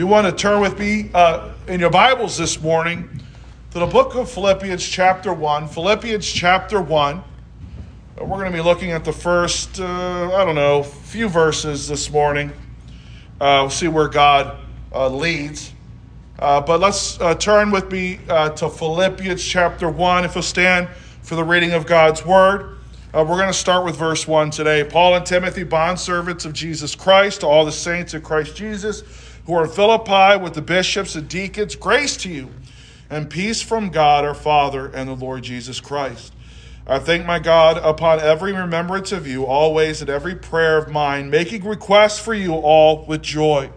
You want to turn with me uh, in your Bibles this morning to the book of Philippians, chapter 1. Philippians, chapter 1. We're going to be looking at the first, uh, I don't know, few verses this morning. Uh, we'll see where God uh, leads. Uh, but let's uh, turn with me to Philippians, chapter 1. If you'll stand for the reading of God's word. we're going to start with verse 1 today. Paul and Timothy, bondservants of Jesus Christ, to all the saints of Christ Jesus who are Philippi with the bishops and deacons, grace to you and peace from God our Father and the Lord Jesus Christ. I thank my God upon every remembrance of you, always at every prayer of mine, making requests for you all with joy.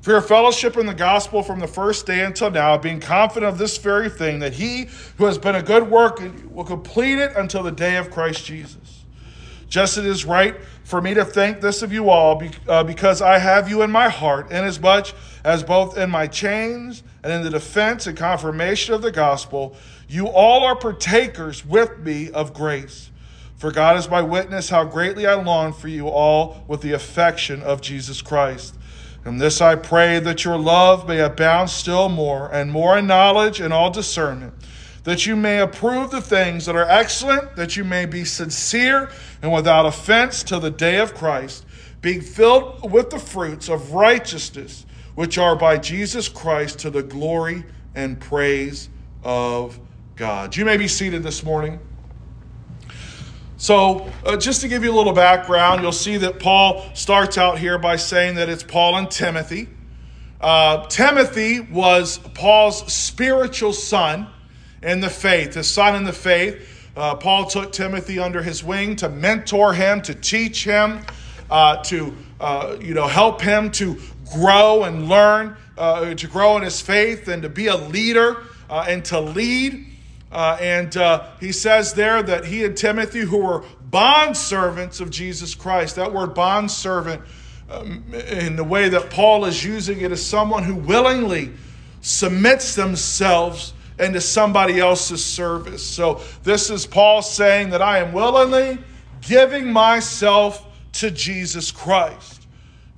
For your fellowship in the gospel from the first day until now, being confident of this very thing, that he who has been a good work will complete it until the day of Christ Jesus. Just it is right for me to think this of you all uh, because I have you in my heart, inasmuch as both in my chains and in the defense and confirmation of the gospel, you all are partakers with me of grace. For God is my witness how greatly I long for you all with the affection of Jesus Christ. And this I pray that your love may abound still more and more in knowledge and all discernment that you may approve the things that are excellent, that you may be sincere and without offense till the day of Christ, being filled with the fruits of righteousness, which are by Jesus Christ to the glory and praise of God. You may be seated this morning. So, uh, just to give you a little background, you'll see that Paul starts out here by saying that it's Paul and Timothy. Uh, Timothy was Paul's spiritual son in the faith, his son in the faith. Uh, Paul took Timothy under his wing to mentor him, to teach him, uh, to uh, you know help him to grow and learn, uh, to grow in his faith, and to be a leader uh, and to lead. Uh, and he says there that he and Timothy, who were bond servants of Jesus Christ, that word bond servant, um, in the way that Paul is using it, is someone who willingly submits themselves into somebody else's service. So this is Paul saying that I am willingly giving myself to Jesus Christ.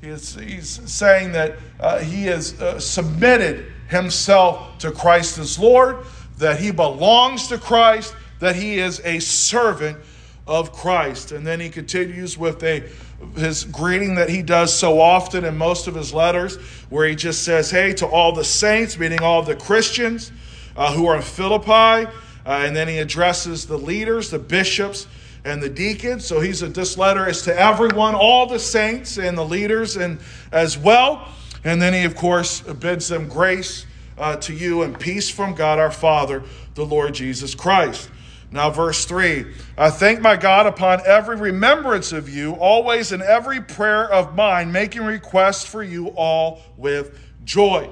He is, he's saying that uh, he has uh, submitted himself to Christ as Lord, that he belongs to Christ, that he is a servant of Christ. And then he continues with a his greeting that he does so often in most of his letters, where he just says, Hey, to all the saints, meaning all the Christians, uh, who are in Philippi. Uh, and then he addresses the leaders, the bishops, and the deacons. So he's a, this letter is to everyone, all the saints and the leaders, and as well. And then he, of course, bids them grace uh, to you and peace from God our Father, the Lord Jesus Christ. Now, verse 3 I thank my God upon every remembrance of you, always in every prayer of mine, making requests for you all with joy.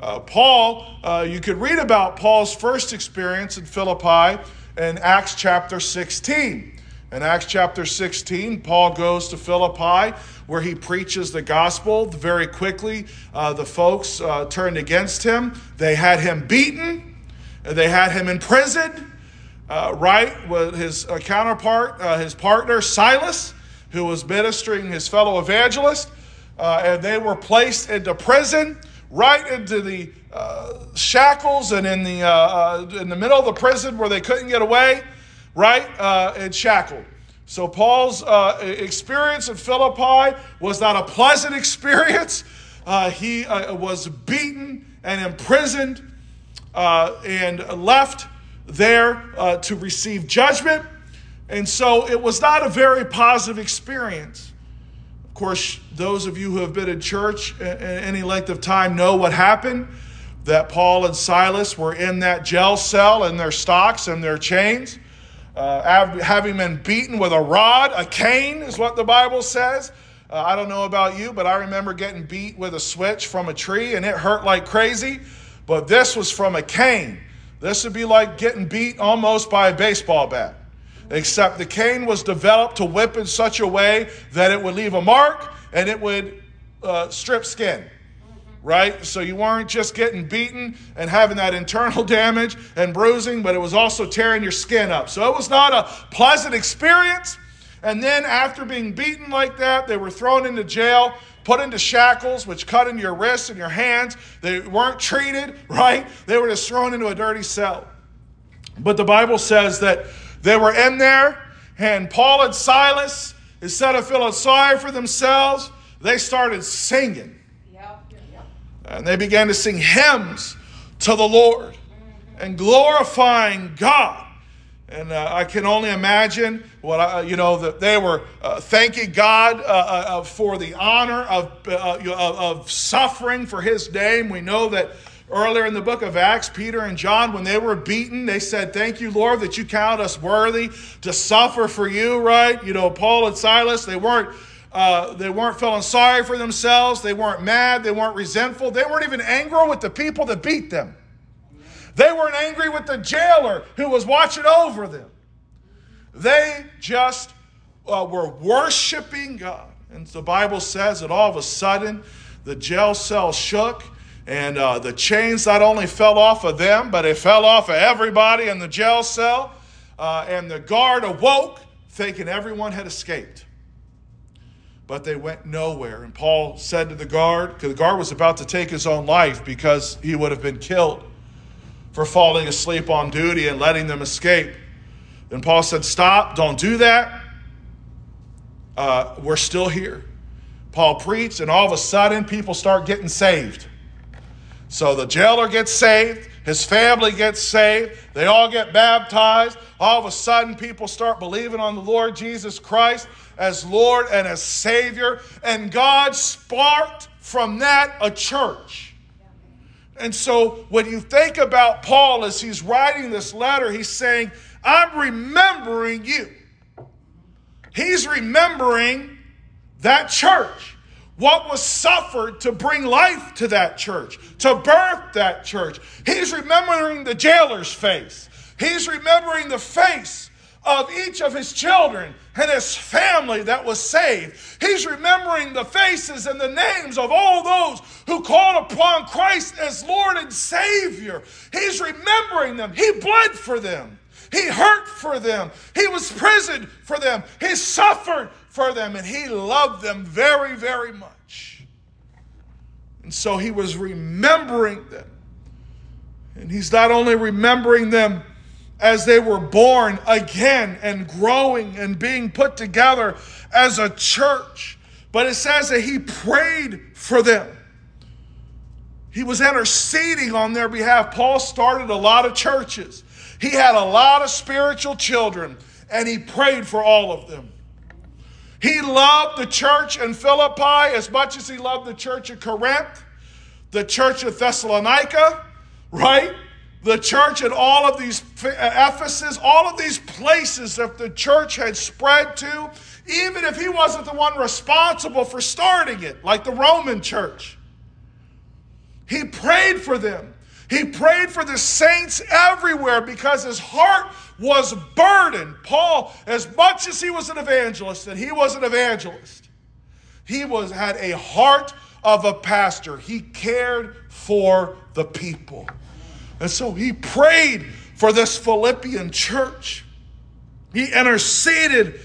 Uh, Paul, uh, you could read about Paul's first experience in Philippi in Acts chapter 16. In Acts chapter 16, Paul goes to Philippi where he preaches the gospel. Very quickly, uh, the folks uh, turned against him. They had him beaten, they had him imprisoned, uh, right? With his uh, counterpart, his partner, Silas, who was ministering his fellow evangelist, and they were placed into prison right into the uh, shackles and in the, uh, uh, in the middle of the prison where they couldn't get away, right? Uh, and shackled. So Paul's uh, experience in Philippi was not a pleasant experience. Uh, he was beaten and imprisoned and left there to receive judgment. And so it was not a very positive experience course, those of you who have been in church any length of time know what happened that Paul and Silas were in that jail cell in their stocks and their chains, uh, having been beaten with a rod, a cane, is what the Bible says. Uh, I don't know about you, but I remember getting beat with a switch from a tree and it hurt like crazy. but this was from a cane. This would be like getting beat almost by a baseball bat, except the cane was developed to whip in such a way that it would leave a mark and it would uh, strip skin right? So you weren't just getting beaten and having that internal damage and bruising, but it was also tearing your skin up. So it was not a pleasant experience. And then after being beaten like that, they were thrown into jail, put into shackles, which cut into your wrists and your hands. They weren't treated, right? They were just thrown into a dirty cell. But the Bible says that they were in there, and Paul and Silas, instead of feeling sorry for themselves, they started singing. And they began to sing hymns to the Lord and glorifying God. And uh, I can only imagine what I, you know that they were uh, thanking God uh, uh, uh for the honor of, uh, of suffering for His name. We know that earlier in the book of Acts, Peter and John, when they were beaten, they said, "Thank you, Lord, that you count us worthy to suffer for you." Right? You know, Paul and Silas, they weren't uh, they weren't feeling sorry for themselves. They weren't mad. They weren't resentful. They weren't even angry with the people that beat them. They weren't angry with the jailer who was watching over them. They just uh, were worshiping God. And the Bible says that all of a sudden the jail cell shook and uh, the chains not only fell off of them, but it fell off of everybody in the jail cell. Uh, and the guard awoke thinking everyone had escaped but they went nowhere. And Paul said to the guard, because the guard was about to take his own life because he would have been killed for falling asleep on duty and letting them escape. Then Paul said, Stop, don't do that. Uh, we're still here. Paul preached, and all of a sudden, people start getting saved. So the jailer gets saved, his family gets saved, they all get baptized. All of a sudden, people start believing on the Lord Jesus Christ as Lord and as Savior. And God sparked from that a church. And so when you think about Paul as he's writing this letter, he's saying, I'm remembering you. He's remembering that church, what was suffered to bring life to that church, to birth that church. He's remembering the jailer's face. He's remembering the face of each of his children and his family that was saved. He's remembering the faces and the names of all those who called upon Christ as Lord and Savior. He's remembering them. He bled for them. He hurt for them. He was prisoned for them. He suffered for them. And he loved them very, very much. And so he was remembering them. And he's not only remembering them as they were born again and growing and being put together as a church. But it says that he prayed for them. He was interceding on their behalf. Paul started a lot of churches. He had a lot of spiritual children, and he prayed for all of them. He loved the church in Philippi as much as he loved the church of Corinth, the church of Thessalonica, right? the church at all of these uh, Ephesus, all of these places that the church had spread to, even if he wasn't the one responsible for starting it, like the Roman church. He prayed for them. He prayed for the saints everywhere because his heart was burdened. Paul, as much as he was an evangelist, and he was an evangelist, he was had a heart of a pastor. He cared for the people. And so he prayed for this Philippian church. He interceded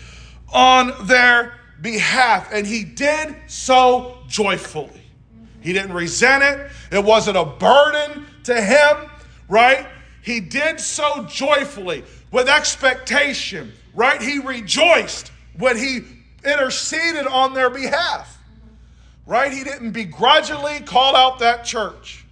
on their behalf, and he did so joyfully. He didn't resent it, it wasn't a burden to him, right? He did so joyfully with expectation, right? He rejoiced when he interceded on their behalf, right? He didn't begrudgingly call out that church.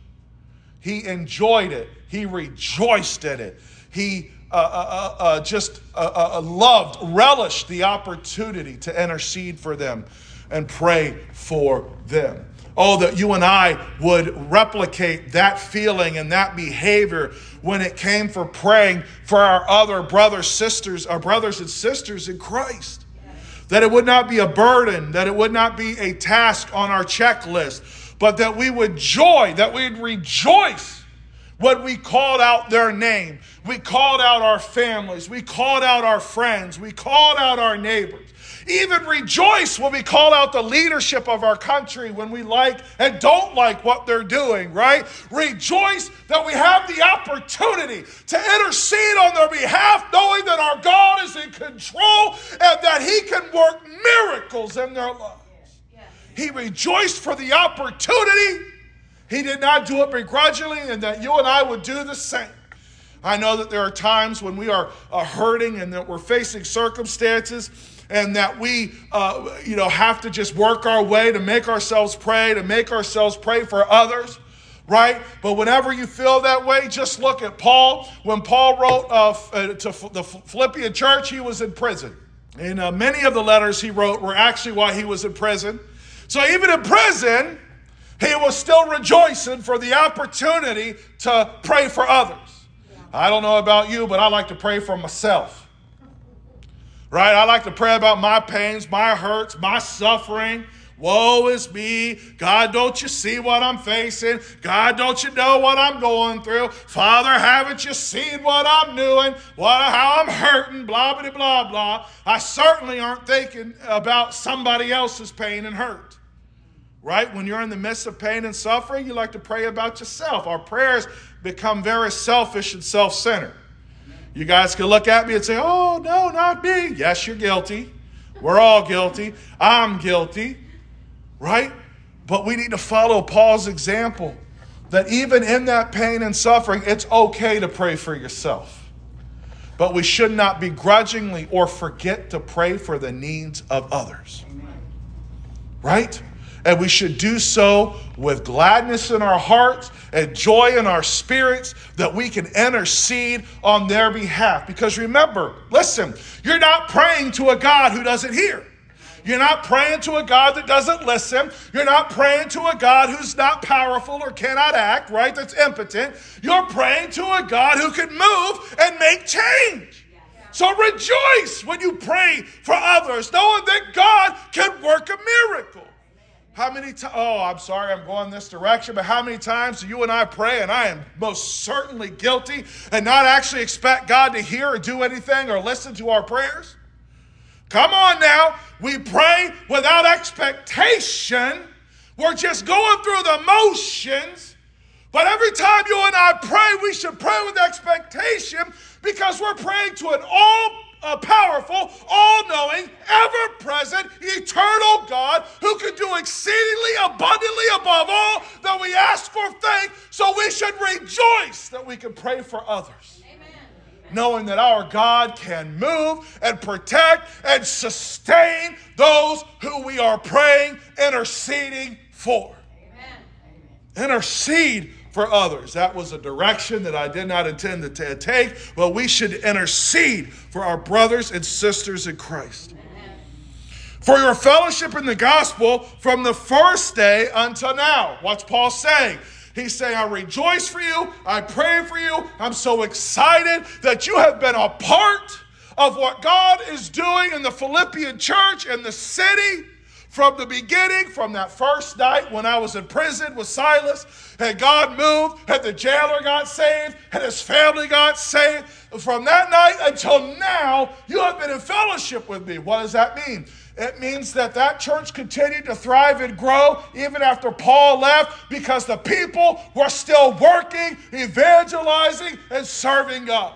He enjoyed it. He rejoiced in it. He uh, uh, uh, uh just uh, uh, loved, relished the opportunity to intercede for them and pray for them. Oh, that you and I would replicate that feeling and that behavior when it came for praying for our other brothers, sisters, our brothers and sisters in Christ. That it would not be a burden, that it would not be a task on our checklist, but that we would joy, that we'd rejoice when we called out their name. We called out our families. We called out our friends. We called out our neighbors. Even rejoice when we call out the leadership of our country when we like and don't like what they're doing, right? Rejoice that we have the opportunity to intercede on their behalf, knowing that our God is in control and that He can work miracles in their lives. He rejoiced for the opportunity. He did not do it begrudgingly, and that you and I would do the same. I know that there are times when we are uh, hurting and that we're facing circumstances and that we, uh, you know, have to just work our way to make ourselves pray, to make ourselves pray for others, right? But whenever you feel that way, just look at Paul. When Paul wrote uh, uh to the Philippian church, he was in prison. And uh, many of the letters he wrote were actually why he was in prison. So even in prison, he was still rejoicing for the opportunity to pray for others. I don't know about you, but I like to pray for myself right? I like to pray about my pains, my hurts, my suffering. Woe is me. God, don't you see what I'm facing? God, don't you know what I'm going through? Father, haven't you seen what I'm doing? What, how I'm hurting? Blah, blah, blah, blah. I certainly aren't thinking about somebody else's pain and hurt. Right? When you're in the midst of pain and suffering, you like to pray about yourself. Our prayers become very selfish and self centered. You guys can look at me and say, oh, no, not me. Yes, you're guilty. We're all guilty. I'm guilty, right? But we need to follow Paul's example that even in that pain and suffering, it's okay to pray for yourself. But we should not begrudgingly or forget to pray for the needs of others. Right? And we should do so with gladness in our hearts and joy in our spirits that we can intercede on their behalf. Because remember, listen, you're not praying to a God who doesn't hear. You're not praying to a God that doesn't listen. You're not praying to a God who's not powerful or cannot act, right? That's impotent. You're praying to a God who can move and make change. So rejoice when you pray for others, knowing that God can work a miracle. How many times, oh, I'm sorry, I'm going this direction, but how many times do you and I pray, and I am most certainly guilty, and not actually expect God to hear or do anything or listen to our prayers? Come on now. We pray without expectation. We're just going through the motions. But every time you and I pray, we should pray with expectation because we're praying to an all a powerful, all knowing, ever present, eternal God who can do exceedingly abundantly above all that we ask or think. So we should rejoice that we can pray for others. Knowing that our God can move and protect and sustain those who we are praying, interceding for. Amen. Intercede for others. That was a direction that I did not intend to take, but we should intercede for our brothers and sisters in Christ. For your fellowship in the gospel from the first day until now. What's Paul saying? He's saying, I rejoice for you. I pray for you. I'm so excited that you have been a part of what God is doing in the Philippian church and the city from the beginning, from that first night when I was in prison with Silas, and God moved, and the jailer got saved, and his family got saved. From that night until now, you have been in fellowship with me. What does that mean? It means that that church continued to thrive and grow even after Paul left because the people were still working, evangelizing, and serving God.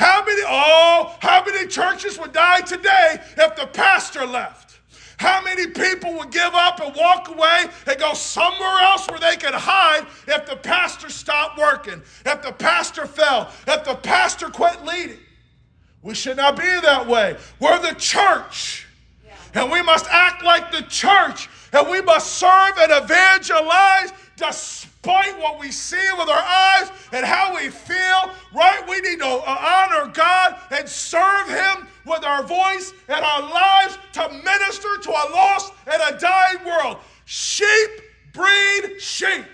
How many, oh, how many churches would die today if the pastor left? How many people would give up and walk away and go somewhere else where they could hide if the pastor stopped working, if the pastor fell, if the pastor quit leading? We should not be that way. We're the church. And we must act like the church. And we must serve and evangelize despite what we see with our eyes and how we feel, right? We need to honor God and serve Him with our voice and our lives to minister to a lost and a dying world. Sheep breed sheep.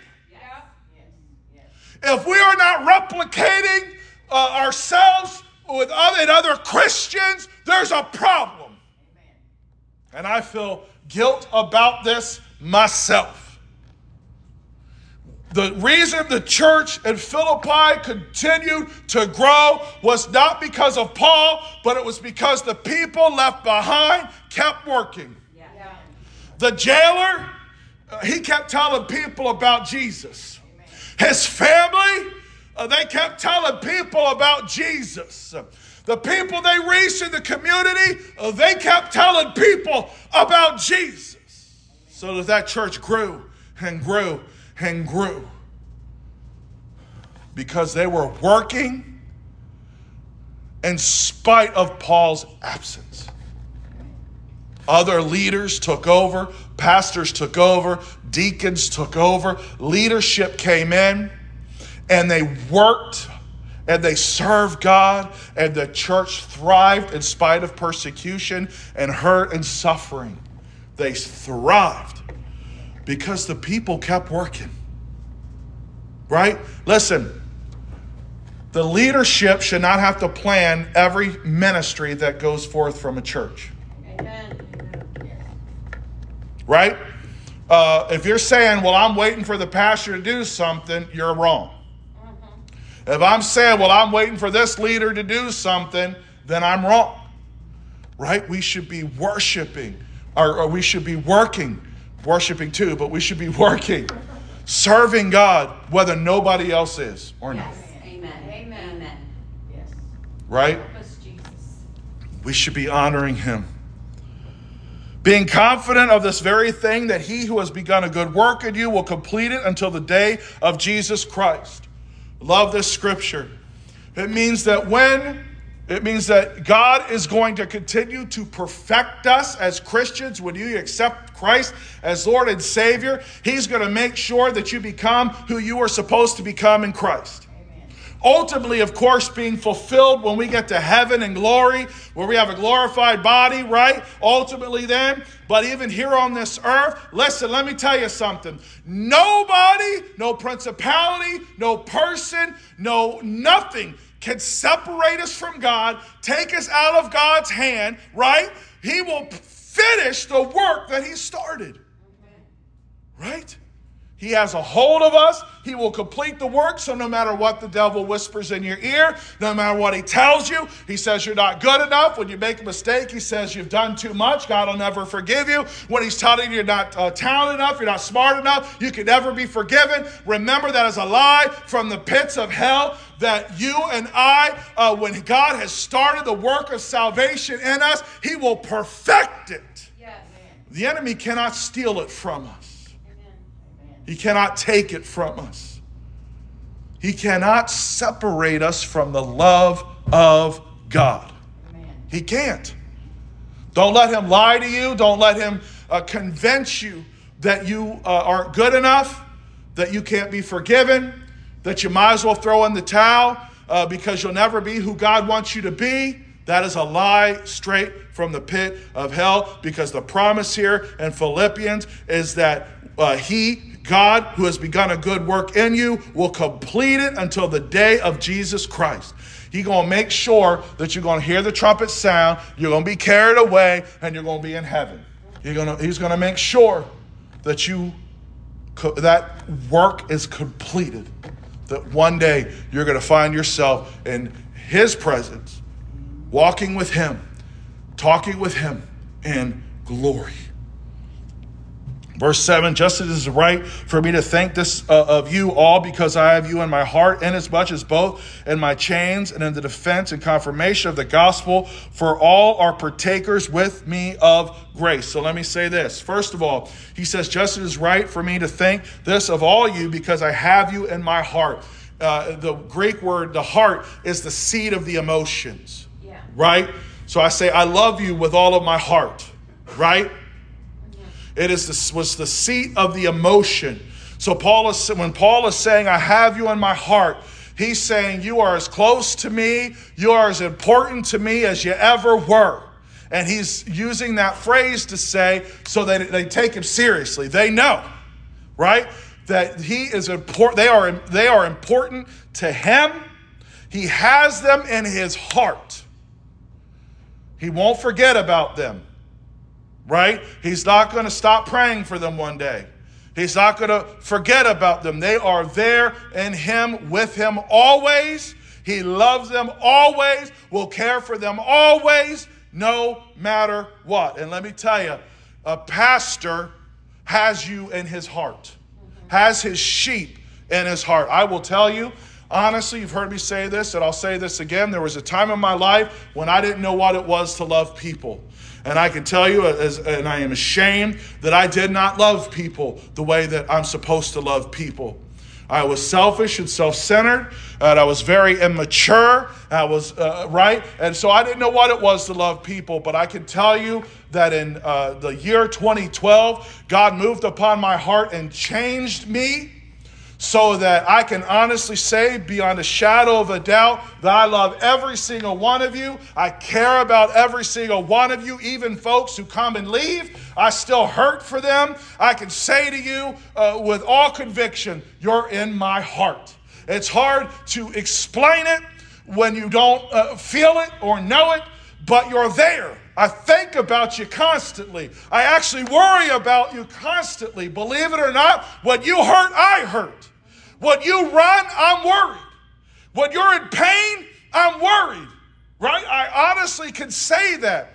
If we are not replicating uh, ourselves with other, and other Christians, there's a problem. And I feel guilt about this myself. The reason the church in Philippi continued to grow was not because of Paul, but it was because the people left behind kept working. Yeah. The jailer, uh, he kept telling people about Jesus. His family, uh, they kept telling people about Jesus. The people they reached in the community, uh, they kept telling people about Jesus. So that that church grew and grew and grew because they were working in spite of Paul's absence. Other leaders took over, pastors took over, deacons took over, leadership came in, and they worked and they served God, and the church thrived in spite of persecution and hurt and suffering. They thrived because the people kept working. Right? Listen, the leadership should not have to plan every ministry that goes forth from a church. Amen. Right? Uh, if you're saying, well, I'm waiting for the pastor to do something, you're wrong. Mm-hmm. If I'm saying, well, I'm waiting for this leader to do something, then I'm wrong. Right? We should be worshiping, or, or we should be working, worshiping too, but we should be working, serving God, whether nobody else is or not. Amen. Amen. Amen. Yes. not right? We should be honoring him. Being confident of this very thing, that he who has begun a good work in you will complete it until the day of Jesus Christ. Love this scripture. It means that when it means that God is going to continue to perfect us as Christians when you accept Christ as Lord and Savior. He's going to make sure that you become who you are supposed to become in Christ. Ultimately, of course, being fulfilled when we get to heaven and glory, where we have a glorified body, right? Ultimately, then. But even here on this earth, listen, let me tell you something. Nobody, no principality, no person, no nothing can separate us from God, take us out of God's hand, right? He will finish the work that He started. Right? He has a hold of us. He will complete the work. So, no matter what the devil whispers in your ear, no matter what he tells you, he says you're not good enough. When you make a mistake, he says you've done too much. God will never forgive you. When he's telling you you're not uh, talented enough, you're not smart enough, you can never be forgiven. Remember that is a lie from the pits of hell that you and I, uh, when God has started the work of salvation in us, he will perfect it. Yes. The enemy cannot steal it from us. He cannot take it from us. He cannot separate us from the love of God. Amen. He can't. Don't let him lie to you. Don't let him uh, convince you that you uh, aren't good enough, that you can't be forgiven, that you might as well throw in the towel uh, because you'll never be who God wants you to be. That is a lie straight from the pit of hell because the promise here in Philippians is that uh, He God, who has begun a good work in you, will complete it until the day of Jesus Christ. He's going to make sure that you're going to hear the trumpet sound, you're going to be carried away, and you're going to be in heaven. To, he's going to make sure that you that work is completed. That one day you're going to find yourself in His presence, walking with Him, talking with Him in glory. Verse 7 Just as it is right for me to thank this uh, of you all because I have you in my heart, inasmuch as both in my chains and in the defense and confirmation of the gospel, for all are partakers with me of grace. So let me say this. First of all, he says, Just as it is right for me to thank this of all you because I have you in my heart. Uh, the Greek word, the heart, is the seat of the emotions, yeah. right? So I say, I love you with all of my heart, right? It is was the seat of the emotion. So Paul is when Paul is saying, "I have you in my heart," he's saying, "You are as close to me, you are as important to me as you ever were." And he's using that phrase to say so that they take him seriously. They know, right? That he is important. They are they are important to him. He has them in his heart. He won't forget about them right? He's not going to stop praying for them one day. He's not going to forget about them. They are there in Him, with Him always. He loves them always, will care for them always, no matter what. And let me tell you, a pastor has you in his heart, has his sheep in his heart. I will tell you, honestly, you've heard me say this, and I'll say this again. There was a time in my life when I didn't know what it was to love people. And I can tell you, as, and I am ashamed, that I did not love people the way that I'm supposed to love people. I was selfish and self centered, and I was very immature. I was, uh, right? And so I didn't know what it was to love people, but I can tell you that in uh, the year 2012, God moved upon my heart and changed me so that I can honestly say, beyond a shadow of a doubt, that I love every single one of you. I care about every single one of you, even folks who come and leave. I still hurt for them. I can say to you uh, with all conviction, you're in my heart. It's hard to explain it when you don't uh, feel it or know it, but you're there. I think about you constantly. I actually worry about you constantly. Believe it or not, when you hurt, I hurt. When you run, I'm worried. When you're in pain, I'm worried. Right? I honestly can say that.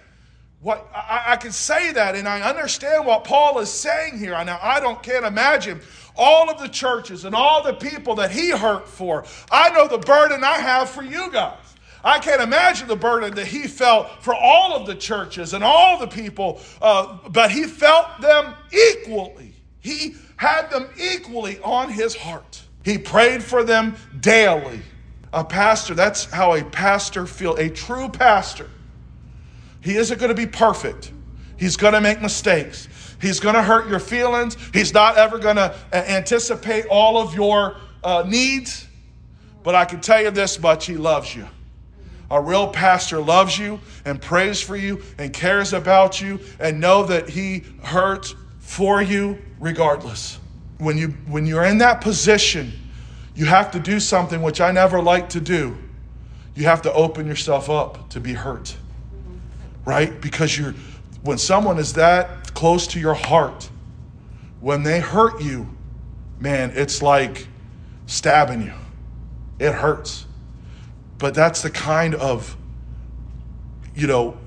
What I, I can say that, and I understand what Paul is saying here. Now I don't can't imagine all of the churches and all the people that he hurt for. I know the burden I have for you guys. I can't imagine the burden that he felt for all of the churches and all the people, uh, but he felt them equally. He had them equally on his heart. He prayed for them daily. A pastor, that's how a pastor feels. A true pastor. He isn't going to be perfect. He's going to make mistakes. He's going to hurt your feelings. He's not ever going to uh, anticipate all of your uh, needs. But I can tell you this much He loves you. A real pastor loves you and prays for you and cares about you and know that he hurts for you regardless. When you when you're in that position, you have to do something which I never like to do. You have to open yourself up to be hurt. Right? Because you're when someone is that close to your heart, when they hurt you, man, it's like stabbing you. It hurts. But that's the kind of, you know,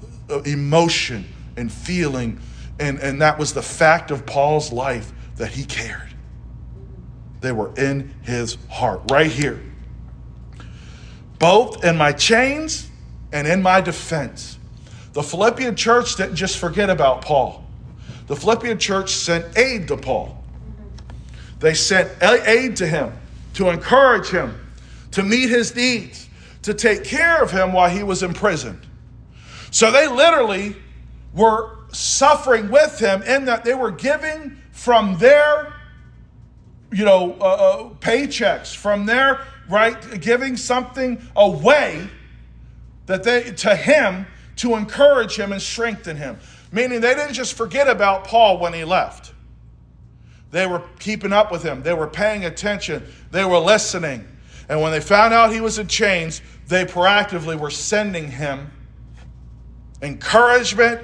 emotion and feeling. And, and that was the fact of Paul's life that he cared. They were in his heart, right here. Both in my chains and in my defense. The Philippian church didn't just forget about Paul. The Philippian church sent aid to Paul. They sent aid to him to encourage him, to meet his needs to take care of him while he was imprisoned. So they literally were suffering with him in that they were giving from their, you know, uh, uh, paychecks, from their, right, giving something away that they, to him to encourage him and strengthen him. Meaning they didn't just forget about Paul when he left. They were keeping up with him. They were paying attention. They were listening. And when they found out he was in chains, they proactively were sending him encouragement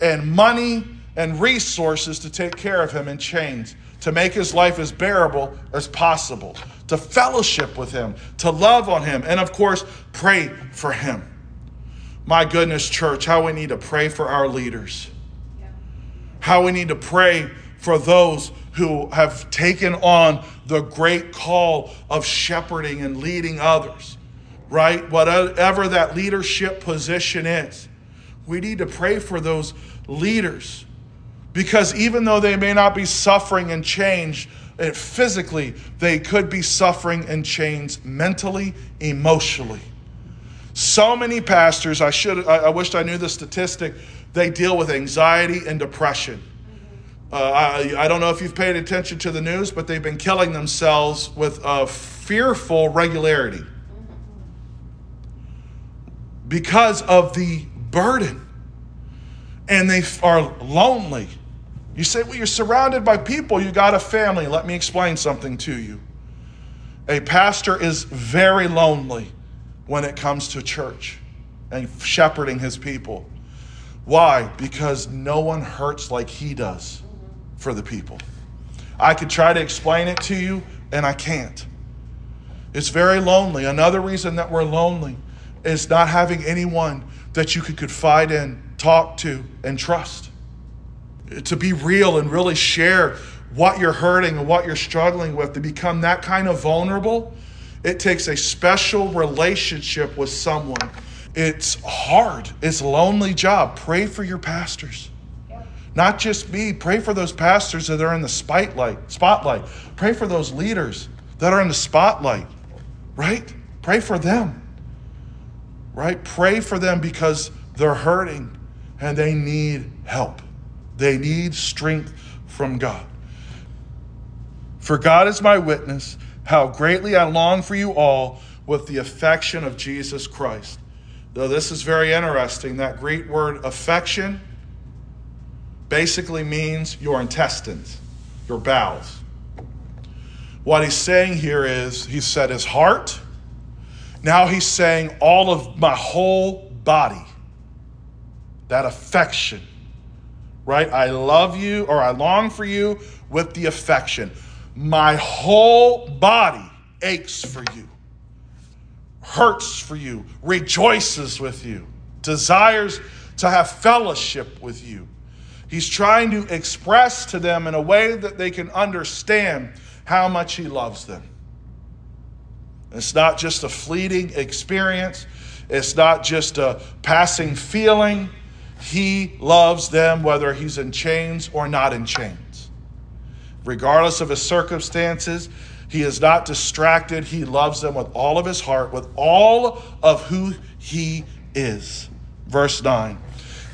and money and resources to take care of him in chains, to make his life as bearable as possible, to fellowship with him, to love on him, and of course, pray for him. My goodness, church, how we need to pray for our leaders. How we need to pray for those who have taken on the great call of shepherding and leading others, right? Whatever that leadership position is. We need to pray for those leaders because even though they may not be suffering and change eh, physically, they could be suffering and chains mentally, emotionally. So many pastors, I should I, I wished I knew the statistic, they deal with anxiety and depression. Uh, I, I, don't know if you've paid attention to the news, but they've been killing themselves with a fearful regularity because of the burden. And they are lonely. You say, well, you're surrounded by people, you got a family. Let me explain something to you. A pastor is very lonely when it comes to church and shepherding his people. Why? Because no one hurts like he does for the people. I could try to explain it to you, and I can't. It's very lonely. Another reason that we're lonely is not having anyone that you could confide in, talk to, and trust. To be real and really share what you're hurting and what you're struggling with, to become that kind of vulnerable, it takes a special relationship with someone. It's hard, it's a lonely job. Pray for your pastors. Not just me, pray for those pastors that are in the spotlight, spotlight. Pray for those leaders that are in the spotlight, right? Pray for them. Right? Pray for them because they're hurting and they need help. They need strength from God. For God is my witness, how greatly I long for you all with the affection of Jesus Christ. Though this is very interesting, that Greek word affection basically means your intestines, your bowels. What he's saying here is, he said his heart. Now he's saying all of my whole body. That affection, right? I love you or I long for you with the affection. My whole body aches for you, hurts for you, rejoices with you, desires to have fellowship with you. He's trying to express to them in a way that they can understand how much He loves them. It's not just a fleeting experience, it's not just a passing feeling. He loves them whether he's in chains or not in chains. Regardless of his circumstances, he is not distracted. He loves them with all of his heart, with all of who he is. Verse 9.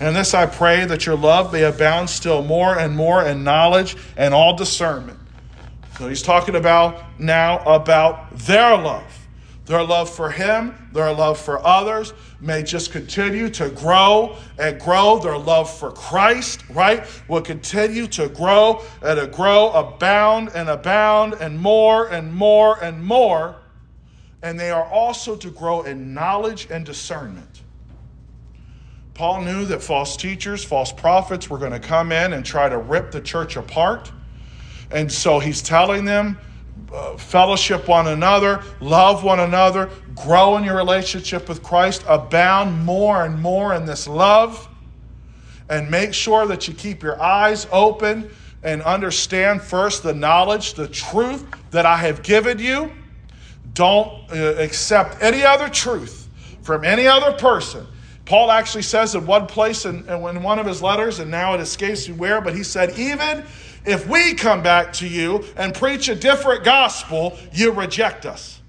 And this I pray that your love may abound still more and more in knowledge and all discernment. So he's talking about now about their love. Their love for him, their love for others may just continue to grow and grow. Their love for Christ, right, will continue to grow and to grow, abound and abound, and more and more and more. And they are also to grow in knowledge and discernment. Paul knew that false teachers, false prophets were going to come in and try to rip the church apart. And so he's telling them, uh, fellowship one another, love one another, grow in your relationship with Christ, abound more and more in this love, and make sure that you keep your eyes open and understand first the knowledge, the truth that I have given you. Don't uh, accept any other truth from any other person Paul actually says in one place in, in one of his letters, and now it escapes me where, but he said, Even if we come back to you and preach a different gospel, you reject us.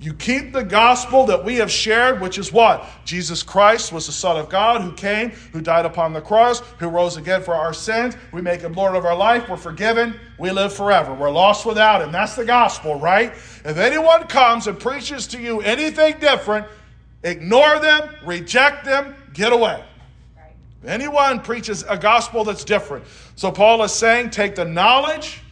You keep the gospel that we have shared, which is what? Jesus Christ was the Son of God who came, who died upon the cross, who rose again for our sins. We make him Lord of our life. We're forgiven. We live forever. We're lost without him. That's the gospel, right? If anyone comes and preaches to you anything different, Ignore them, reject them, get away. Anyone preaches a gospel that's different. So Paul is saying take the knowledge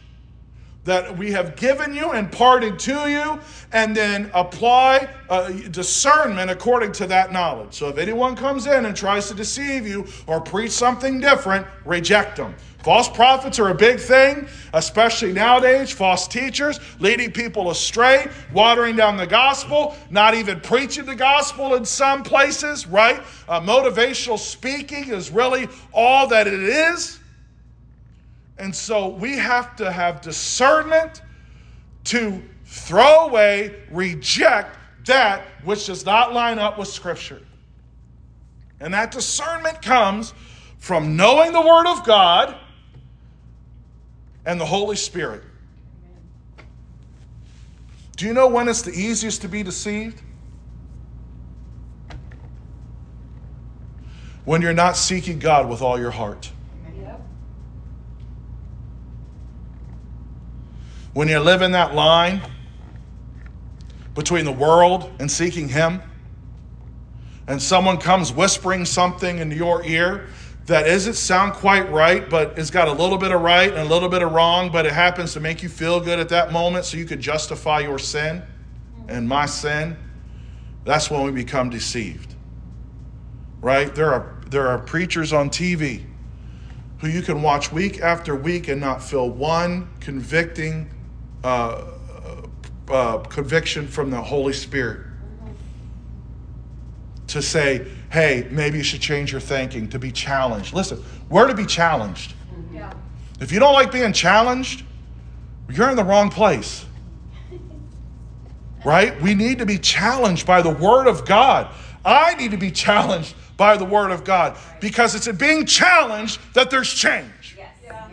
that we have given you, imparted to you, and then apply uh, discernment according to that knowledge. So if anyone comes in and tries to deceive you or preach something different, reject them. False prophets are a big thing, especially nowadays. False teachers leading people astray, watering down the gospel, not even preaching the gospel in some places, right? Uh, motivational speaking is really all that it is. And so we have to have discernment to throw away, reject that which does not line up with Scripture. And that discernment comes from knowing the Word of God and the Holy Spirit. Do you know when it's the easiest to be deceived? When you're not seeking God with all your heart. When you're living that line between the world and seeking Him, and someone comes whispering something into your ear that doesn't sound quite right, but it's got a little bit of right and a little bit of wrong, but it happens to make you feel good at that moment so you could justify your sin and my sin, that's when we become deceived. Right? There are there are preachers on TV who you can watch week after week and not feel one convicting uh, uh, conviction from the Holy Spirit to say, hey, maybe you should change your thinking, to be challenged. Listen, we're to be challenged. Yeah. If you don't like being challenged, you're in the wrong place. Right? We need to be challenged by the Word of God. I need to be challenged by the Word of God because it's in being challenged that there's change. Yes. Yeah.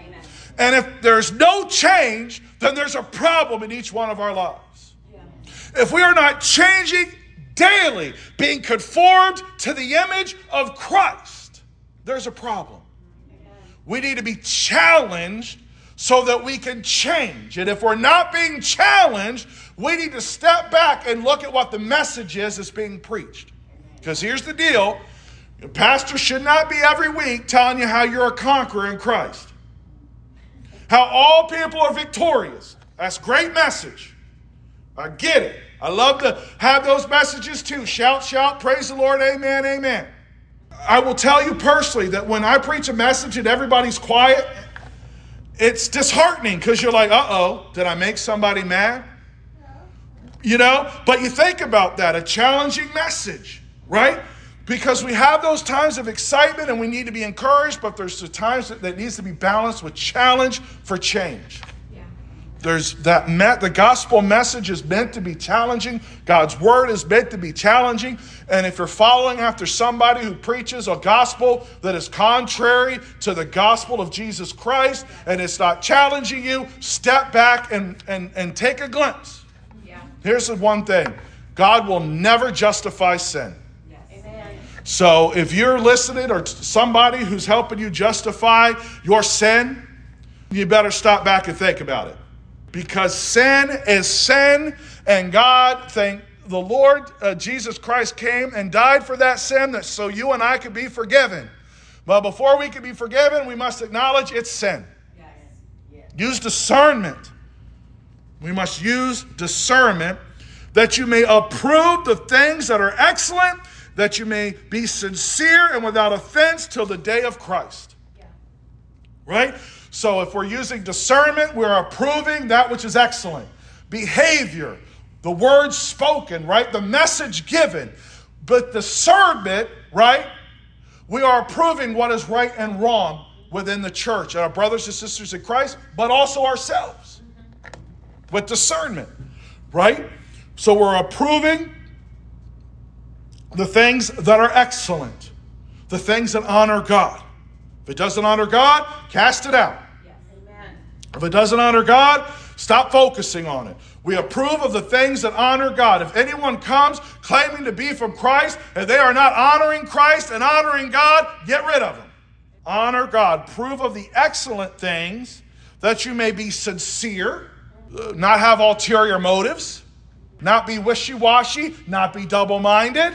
And if there's no change, then there's a problem in each one of our lives. Yeah. If we are not changing daily, being conformed to the image of Christ, there's a problem. We need to be challenged so that we can change. And if we're not being challenged, we need to step back and look at what the message is that's being preached. Because here's the deal your pastor should not be every week telling you how you're a conqueror in Christ, how all people are victorious. That's great message. I get it. I love to have those messages too. Shout, shout, praise the Lord, amen, amen. I will tell you personally that when I preach a message and everybody's quiet, it's disheartening because you're like, uh oh, did I make somebody mad? You know, but you think about that a challenging message, right? Because we have those times of excitement and we need to be encouraged, but there's the times that, that needs to be balanced with challenge for change. There's that met, the gospel message is meant to be challenging. God's word is meant to be challenging. And if you're following after somebody who preaches a gospel that is contrary to the gospel of Jesus Christ and it's not challenging you, step back and, and, and take a glimpse. Yeah. Here's the one thing God will never justify sin. So if you're listening or somebody who's helping you justify your sin, you better stop back and think about it because sin is sin, and God, thank the Lord uh, Jesus Christ came and died for that sin that so you and I could be forgiven. But before we can be forgiven, we must acknowledge it's sin. Yes. Yes. Use discernment. We must use discernment that you may approve the things that are excellent, that you may be sincere and without offense till the day of Christ. Yeah. Right? So if we're using discernment, we're approving that which is excellent. Behavior, the words spoken, right? The message given. But discernment, right? We are approving what is right and wrong within the church, and our brothers and sisters in Christ, but also ourselves mm-hmm. with discernment, right? So we're approving the things that are excellent, the things that honor God. If it doesn't honor God, cast it out. If it doesn't honor God, stop focusing on it. We approve of the things that honor God. If anyone comes claiming to be from Christ and they are not honoring Christ and honoring God, get rid of them. Honor God. Prove of the excellent things that you may be sincere, uh, not have ulterior motives, not be wishy washy, not be double minded,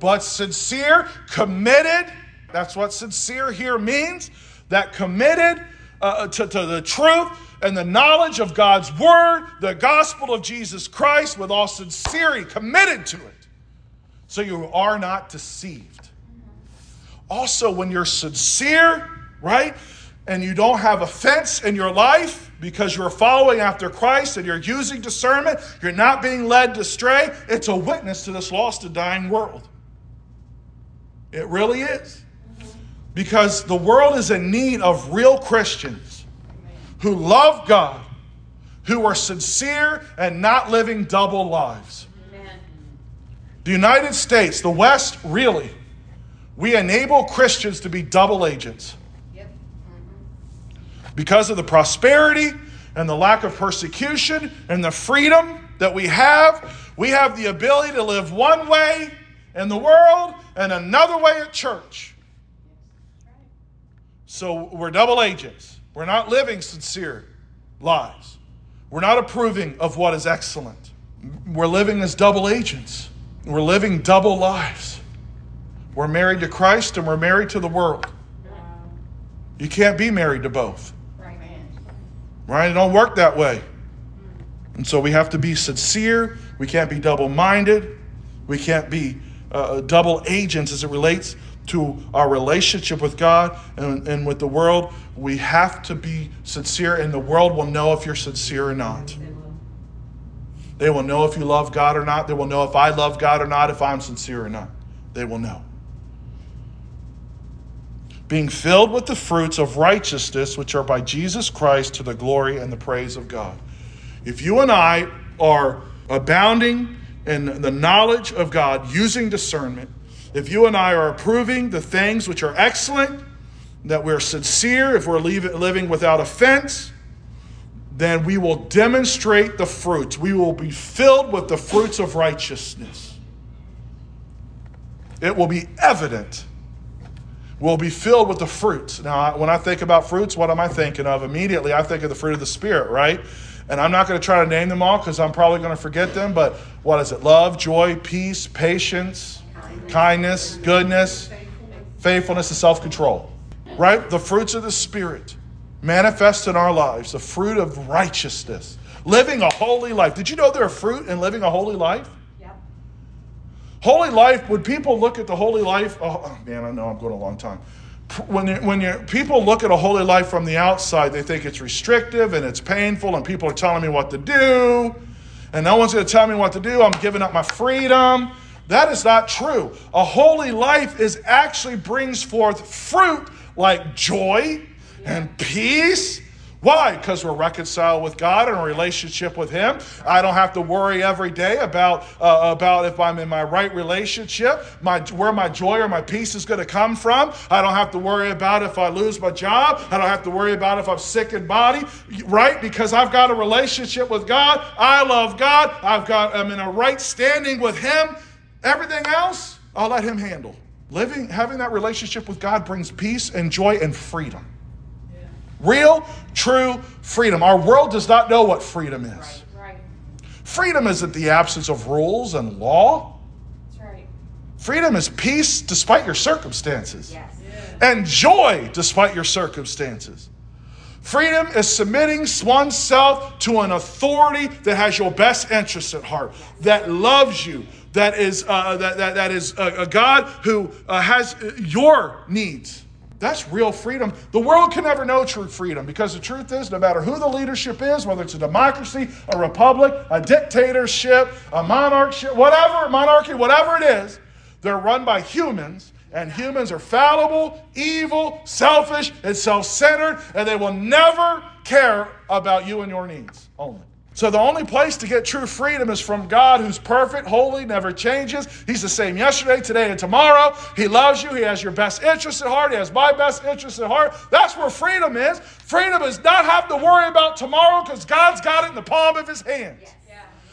but sincere, committed. That's what sincere here means. That committed uh, to, to the truth and the knowledge of God's word, the gospel of Jesus Christ, with all sincerity, committed to it, so you are not deceived. Also, when you're sincere, right, and you don't have offense in your life because you're following after Christ and you're using discernment, you're not being led astray, it's a witness to this lost and dying world. It really is. Because the world is in need of real Christians who love God, who are sincere and not living double lives. The United States, the West, really, we enable Christians to be double agents. Because of the prosperity and the lack of persecution and the freedom that we have, we have the ability to live one way in the world and another way at church. So we're double agents. We're not living sincere lives. We're not approving of what is excellent. We're living as double agents. We're living double lives. We're married to Christ and we're married to the world. You can't be married to both. Right? It don't work that way. And so we have to be sincere. We can't be double minded. We can't be uh, double agents as it relates to our relationship with God and, and with the world, we have to be sincere, and the world will know if you're sincere or not. They will know if you love God or not. They will know if I love God or not, if I'm sincere or not. They will know. Being filled with the fruits of righteousness, which are by Jesus Christ to the glory and the praise of God. If you and I are abounding in the knowledge of God using discernment, if you and I are approving the things which are excellent, that we're sincere, if we're living without offense, then we will demonstrate the fruits. We will be filled with the fruits of righteousness. It will be evident. We'll be filled with the fruits. Now, when I think about fruits, what am I thinking of? Immediately, I think of the fruit of the Spirit, right? And I'm not going to try to name them all because I'm probably going to forget them. But what is it? Love, joy, peace, patience, kindness, kindness goodness, faithfulness, faithfulness and self control. Right? The fruits of the Spirit manifest in our lives the fruit of righteousness, living a holy life. Did you know there are fruit in living a holy life? Yep. Holy life, would people look at the holy life, oh, oh man, I know I'm going a long time. When, you, when you, people look at a holy life from the outside, they think it's restrictive and it's painful, and people are telling me what to do, and no one's going to tell me what to do. I'm giving up my freedom. That is not true. A holy life is actually brings forth fruit like joy, and peace. Why? Because we're reconciled with God and a relationship with Him. I don't have to worry every day about, uh, about if I'm in my right relationship, my, where my joy or my peace is going to come from. I don't have to worry about if I lose my job. I don't have to worry about if I'm sick in body, right? Because I've got a relationship with God. I love God. I've got, I'm in a right standing with Him. Everything else, I'll let Him handle. Living, having that relationship with God brings peace and joy and freedom. Real, true freedom. Our world does not know what freedom is. Right, right. Freedom isn't the absence of rules and law. Right. Freedom is peace despite your circumstances, yes. yeah. and joy despite your circumstances. Freedom is submitting oneself to an authority that has your best interests at heart, that loves you, that is, uh, that, that, that is a, a God who uh, has your needs. That's real freedom. The world can never know true freedom because the truth is, no matter who the leadership is, whether it's a democracy, a republic, a dictatorship, a monarchship, whatever, monarchy, whatever it is, they're run by humans, and humans are fallible, evil, selfish, and self centered, and they will never care about you and your needs only. So the only place to get true freedom is from God who's perfect, holy, never changes. He's the same yesterday, today, and tomorrow. He loves you. He has your best interest at heart. He has my best interest at heart. That's where freedom is. Freedom is not have to worry about tomorrow because God's got it in the palm of his hand. Yes.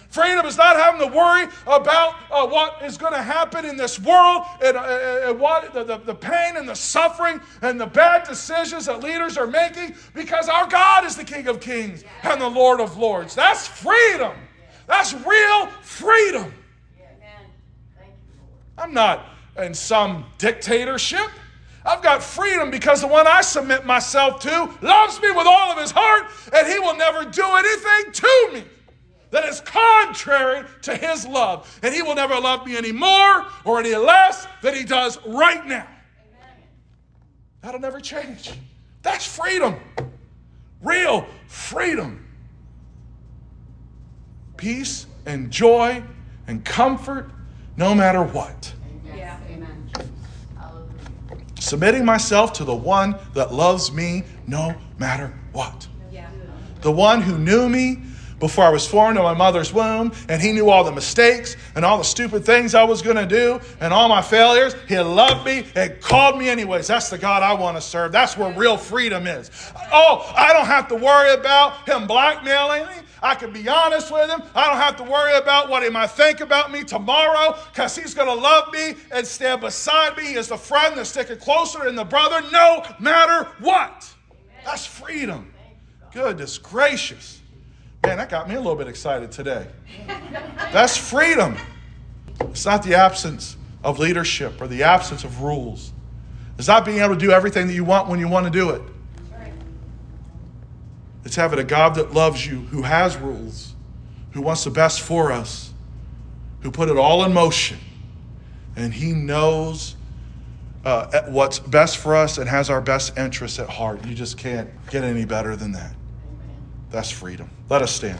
Freedom is not having to worry about uh, what is going to happen in this world and, uh, uh, and what the, the, the, pain and the suffering and the bad decisions that leaders are making because our God is the King of Kings and the Lord of Lords. That's freedom. That's real freedom. I'm not in some dictatorship. I've got freedom because the one I submit myself to loves me with all of his heart and he will never do anything to me that is contrary to his love. And he will never love me any more or any less than he does right now. Amen. That'll never change. That's freedom. Real freedom. Peace and joy and comfort no matter what. Yeah. Amen. Submitting myself to the one that loves me no matter what. Yeah. The one who knew me before I was formed in my mother's womb, and He knew all the mistakes and all the stupid things I was going to do and all my failures. He loved me and called me anyways. That's the God I want to serve. That's where real freedom is. Oh, I don't have to worry about Him blackmailing me. I can be honest with Him. I don't have to worry about what He might think about me tomorrow because He's going to love me and stand beside me. Is the friend that's sticking closer than the brother no matter what. That's freedom. Goodness gracious. Man, that got me a little bit excited today. That's freedom. It's not the absence of leadership or the absence of rules. It's not being able to do everything that you want when you want to do it. It's having a God that loves you, who has rules, who wants the best for us, who put it all in motion. And He knows uh, what's best for us and has our best interests at heart. You just can't get any better than that. That's freedom. Let us stand.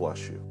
bless you.